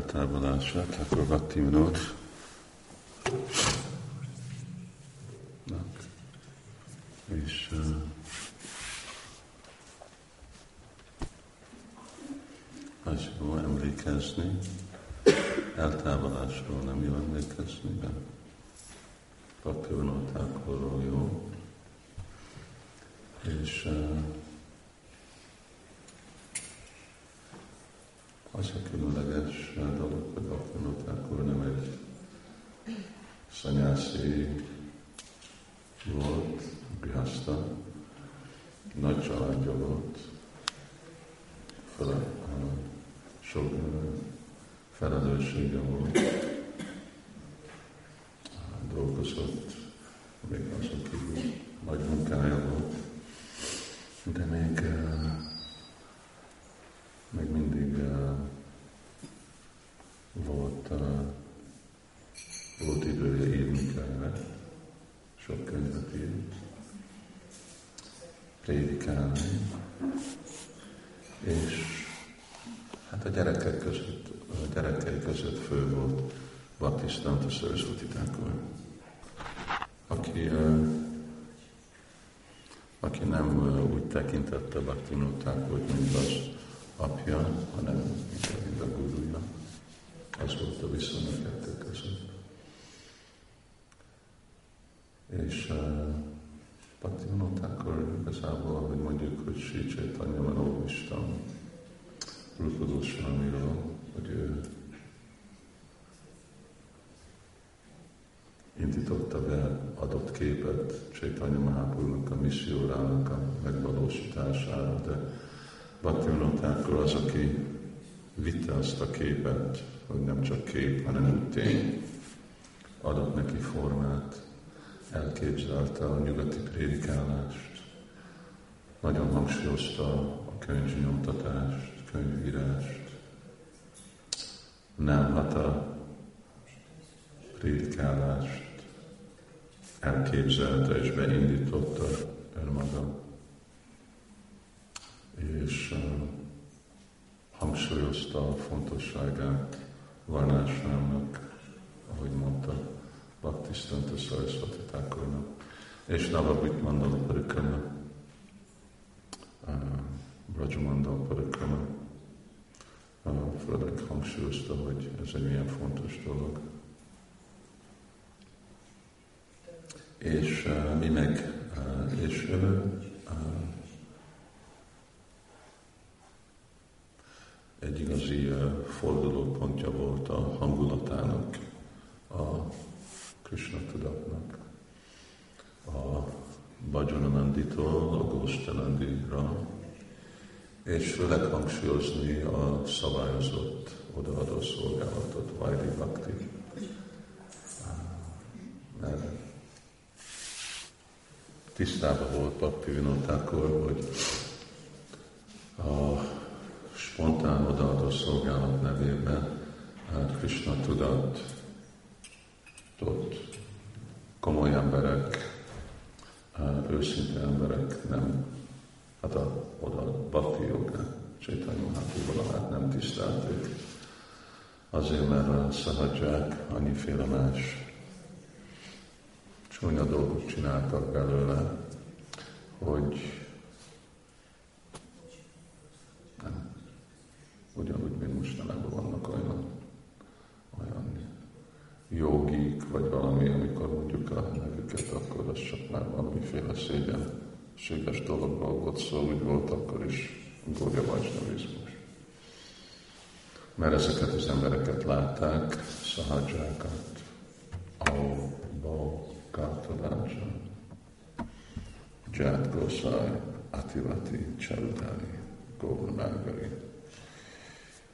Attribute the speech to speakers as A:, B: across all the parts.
A: eltávolása, akkor Bhakti Vinod. És uh, az jó emlékezni, eltávolásról nem jó emlékezni, de Vinod jó. És uh, az a különleges dolog, hogy Bhaktivinoda akkor nem egy szanyászi volt, Grihasta, nagy családja volt, fele, sok felelőssége volt, dolgozott, még azon kívül nagy munkája volt, de még még mindig uh, volt, uh, volt idője írni könyvet, sok könyvet ír, prédikálni, és hát a gyerekek között, a gyerekei között fő volt Baptistanta Saraswati Thakur, aki, aki nem úgy tekintette Bhaktivinoda Thakurt, mint az apja, hanem mind a gurúja. Az volt a viszony a kettő között. És uh, Bhakti akkor igazából, hogy mondjuk, hogy Sri Chaitanya Manóvistam, Rupa Goswamiról, hogy ő indította be adott képet Chaitanya Mahaprabhu-nak a missziórának a megvalósítására, de Bhaktivinoda az, aki vitte azt a képet, hogy nem csak kép, hanem tény, adott neki formát, elképzelte a nyugati prédikálást, nagyon hangsúlyozta a könyvnyomtatást, könyvírást, nem hát a prédikálást elképzelte és beindította önmaga. És uh, hangsúlyozta a fontosságát Varnásrámnak, ahogy mondta Bhaktisztanta Sarasvati Thakurnak, és Navabit Mandala Parikrama, uh, Brajamandal Parikrama, főleg hangsúlyozta, hogy ez egy milyen fontos dolog. És uh, mi meg, uh, és ő uh, egy igazi fordulópontja volt a hangulatának, a Krishna tudatnak, a Bhajanananditól a Gósztanandira, és főleg hangsúlyozni a szabályozott odaadó szolgálatot, Vajdi Bhakti. Mert tisztában volt Bhakti Vinotákor, hogy a spontán odaadó szolgálat nevében hát Krishna tudat ott komoly emberek, őszinte emberek nem, hát a, oda bhakti joga, Chaitanya Mahaprabhu hát nem tisztelték. Azért, mert a szahadzsák annyiféle más csúnya dolgot csináltak belőle, hogy Ugyanúgy, mint mostanában vannak olyan, olyan jogik, vagy valami, amikor mondjuk a nevüket, akkor az csak már valamiféle szégyenséges dologról volt szó, úgy volt akkor is Górja Vajsnavizmus. Mert ezeket az embereket látták, szahadzsákat, Au, Bau, Kártadáncsa, Ját Goszai, Ativati, Csarudáni, Góvurnágari,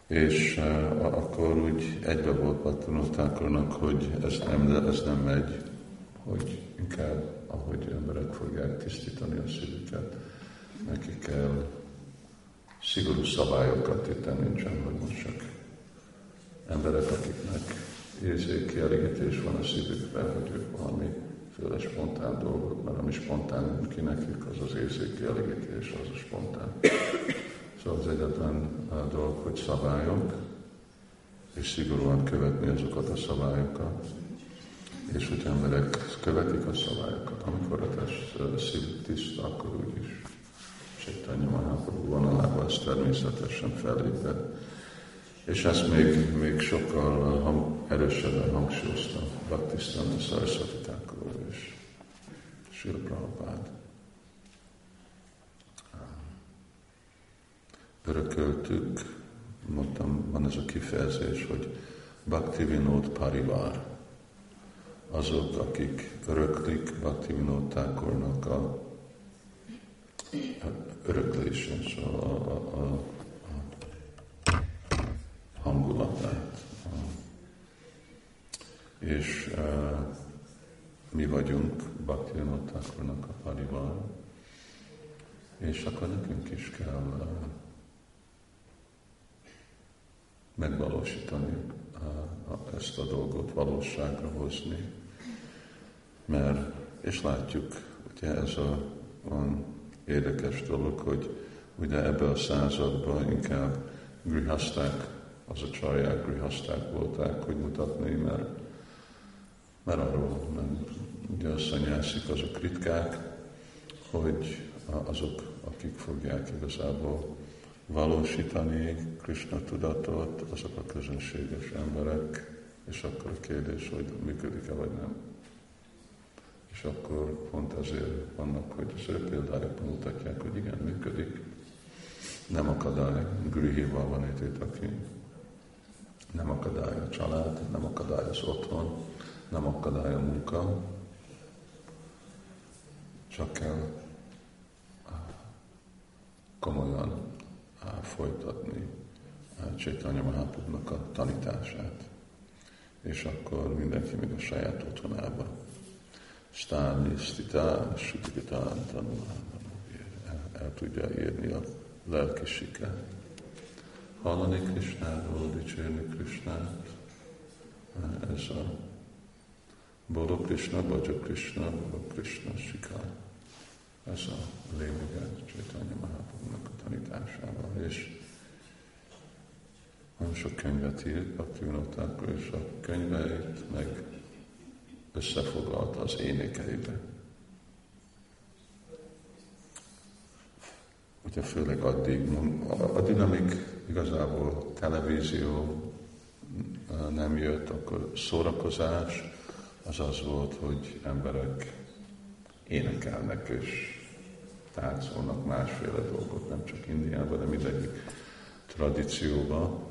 A: és uh, akkor úgy egybe volt Pattanottákornak, hogy ez nem, ez nem megy, hogy inkább ahogy emberek fogják tisztítani a szívüket, neki kell szigorú szabályokat itt nincsen, hogy most csak emberek, akiknek érzéki elégítés van a szívükben, hogy ők valami főle spontán dolgot, mert ami spontán ki nekik, az az érzéki elégítés, az a spontán. Szóval az egyetlen dolog, hogy szabályok, és szigorúan követni azokat a szabályokat, és hogy emberek követik a szabályokat, amikor a test szív tiszta, akkor úgyis Chaitanya Mahaprabhu vonalába ez természetesen fellépett. És ezt még, még sokkal hang, erősebben hangsúlyozta Bhaktisztanta Saraswati Thakur és Srila Prabhupád. Örököltük, mondtam, van ez a kifejezés, hogy Bhakti Vinod Parivar. Azok, akik öröklik Bhakti Thakurnak a öröklése, szóval a, a, a, a hangulatát. És uh, mi vagyunk Thakurnak a parival, és akkor nekünk is kell uh, megvalósítani uh, ezt a dolgot, valóságra hozni. Mert, és látjuk, ugye ez a van érdekes dolog, hogy ugye ebbe a században inkább grihaszták, az a csajják grihaszták volták, hogy mutatni, mert, mert arról nem, ugye a szanyászik azok ritkák, hogy azok, akik fogják igazából valósítani Krishna tudatot, azok a közönséges emberek, és akkor a kérdés, hogy működik-e vagy nem. És akkor pont azért vannak, hogy az ő példájukban mutatják, hogy igen, működik. Nem akadály, Grihival van itt aki nem akadály a család, nem akadály az otthon, nem akadály a munka, csak kell komolyan folytatni Csétanya Mahaprabhunak a tanítását, és akkor mindenki még a saját otthonában stáni, sztitán, sutikitán tanulán, el, tudja írni a lelki sikert. Hallani Krisnáról, dicsérni Krisnát, ez a Bodo Krishna, Bhaja Krishna, Bodo Krishna Sikar. Ez a lényege Csaitanya Mahaprabhu-nak a tanításával. És nagyon sok könyvet írt Bhaktivinoda és a könyveit meg összefoglalta az énekeibe. Ugye főleg addig, addig amíg igazából televízió nem jött, akkor szórakozás az az volt, hogy emberek énekelnek és táncolnak másféle dolgot, nem csak Indiában, de mindegyik tradícióban,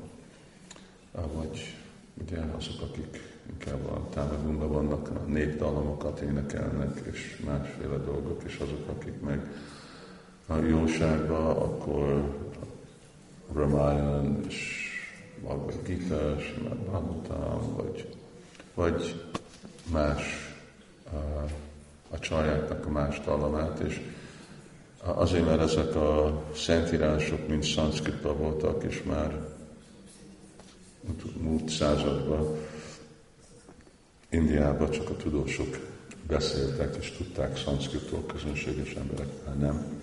A: vagy ugye azok, akik inkább a támadumban vannak, a népdalomokat énekelnek, és másféle dolgok, és azok, akik meg a jóságban, akkor Ramayan és Bhagavad Gita, Simad Bhagavatam, vagy, vagy más a, a csajáknak a más dallamát, és azért, mert ezek a szentírások mind szanszkritban voltak, és már múlt században Indiában csak a tudósok beszéltek és tudták szanszkritól, közönséges emberek nem,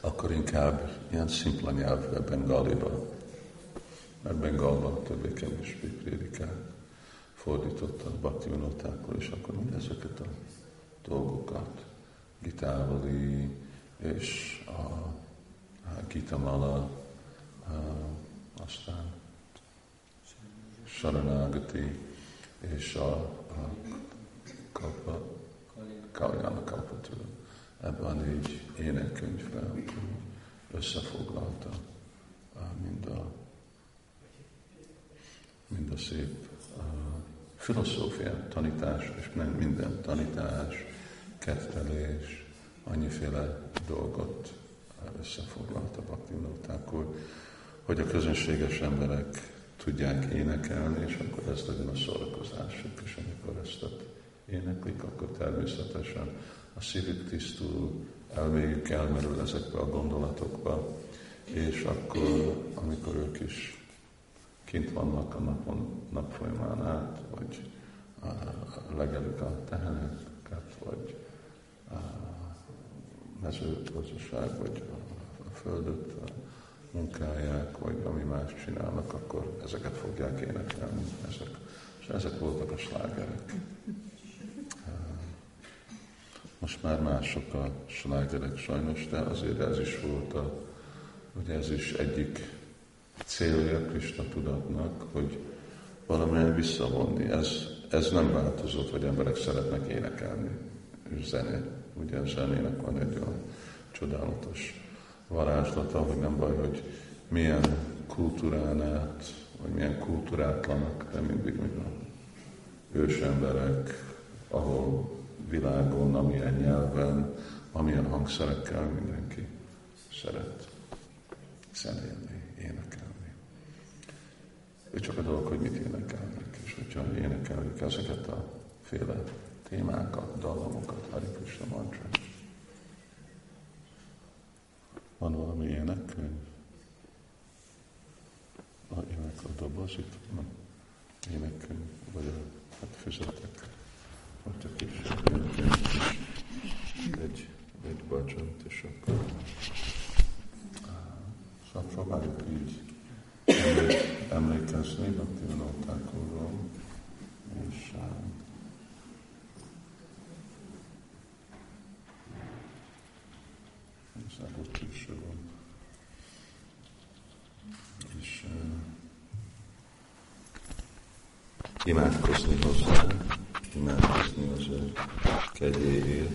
A: akkor inkább ilyen szimpla nyelvre, bengaliba, mert bengalban többé-kevésbé prédikál. Fordítottak Bhakti és akkor ezeket a dolgokat, Gitávali és a, a Gitamala, a, aztán Saranagati, és a, a kalpa, Kaljana Kalpatula. Ebben a négy énekkönyvben összefoglalta mind a, mind a szép a filozófia, tanítás, és nem minden tanítás, kettelés, annyiféle dolgot összefoglalta Bhakti hogy a közönséges emberek tudják énekelni, és akkor ez legyen a szórakozásuk, és amikor ezt éneklik, akkor természetesen a szívük tisztul, elméjük elmerül ezekbe a gondolatokba, és akkor, amikor ők is kint vannak a napon, nap folyamán át, vagy legelik a teheneket, vagy a mezőgazdaság, vagy a, a földöt munkálják, vagy ami más csinálnak, akkor ezeket fogják énekelni. Ezek, és ezek voltak a slágerek. Most már mások a slágerek sajnos, de azért ez is volt a, ugye ez is egyik célja Krishna tudatnak, hogy valamilyen visszavonni. Ez, ez nem változott, hogy emberek szeretnek énekelni, zene. Ugye a zenének van egy olyan csodálatos varázslata, hogy nem baj, hogy milyen kultúrán át, vagy milyen kultúrátlanak, de mindig még a ősemberek, ahol világon, amilyen nyelven, amilyen hangszerekkel mindenki szeret zenélni, énekelni. Ő csak a dolog, hogy mit énekelnek, és hogyha énekeljük ezeket a féle témákat, dallamokat, Hari Krishna mantra. Van valami énekkönyv? A ének a doboz, itt van énekkönyv, vagy a, hát fizetek. A kis énekkönyv, egy, egy bacsant, és akkor Szóval próbáljuk így emlékezni Bhakti Vinótákorról, és igazából késő van. És uh, imádkozni hozzá, imádkozni az ő kegyéért,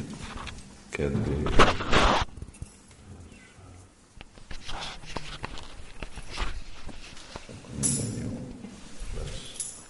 A: kedvéért.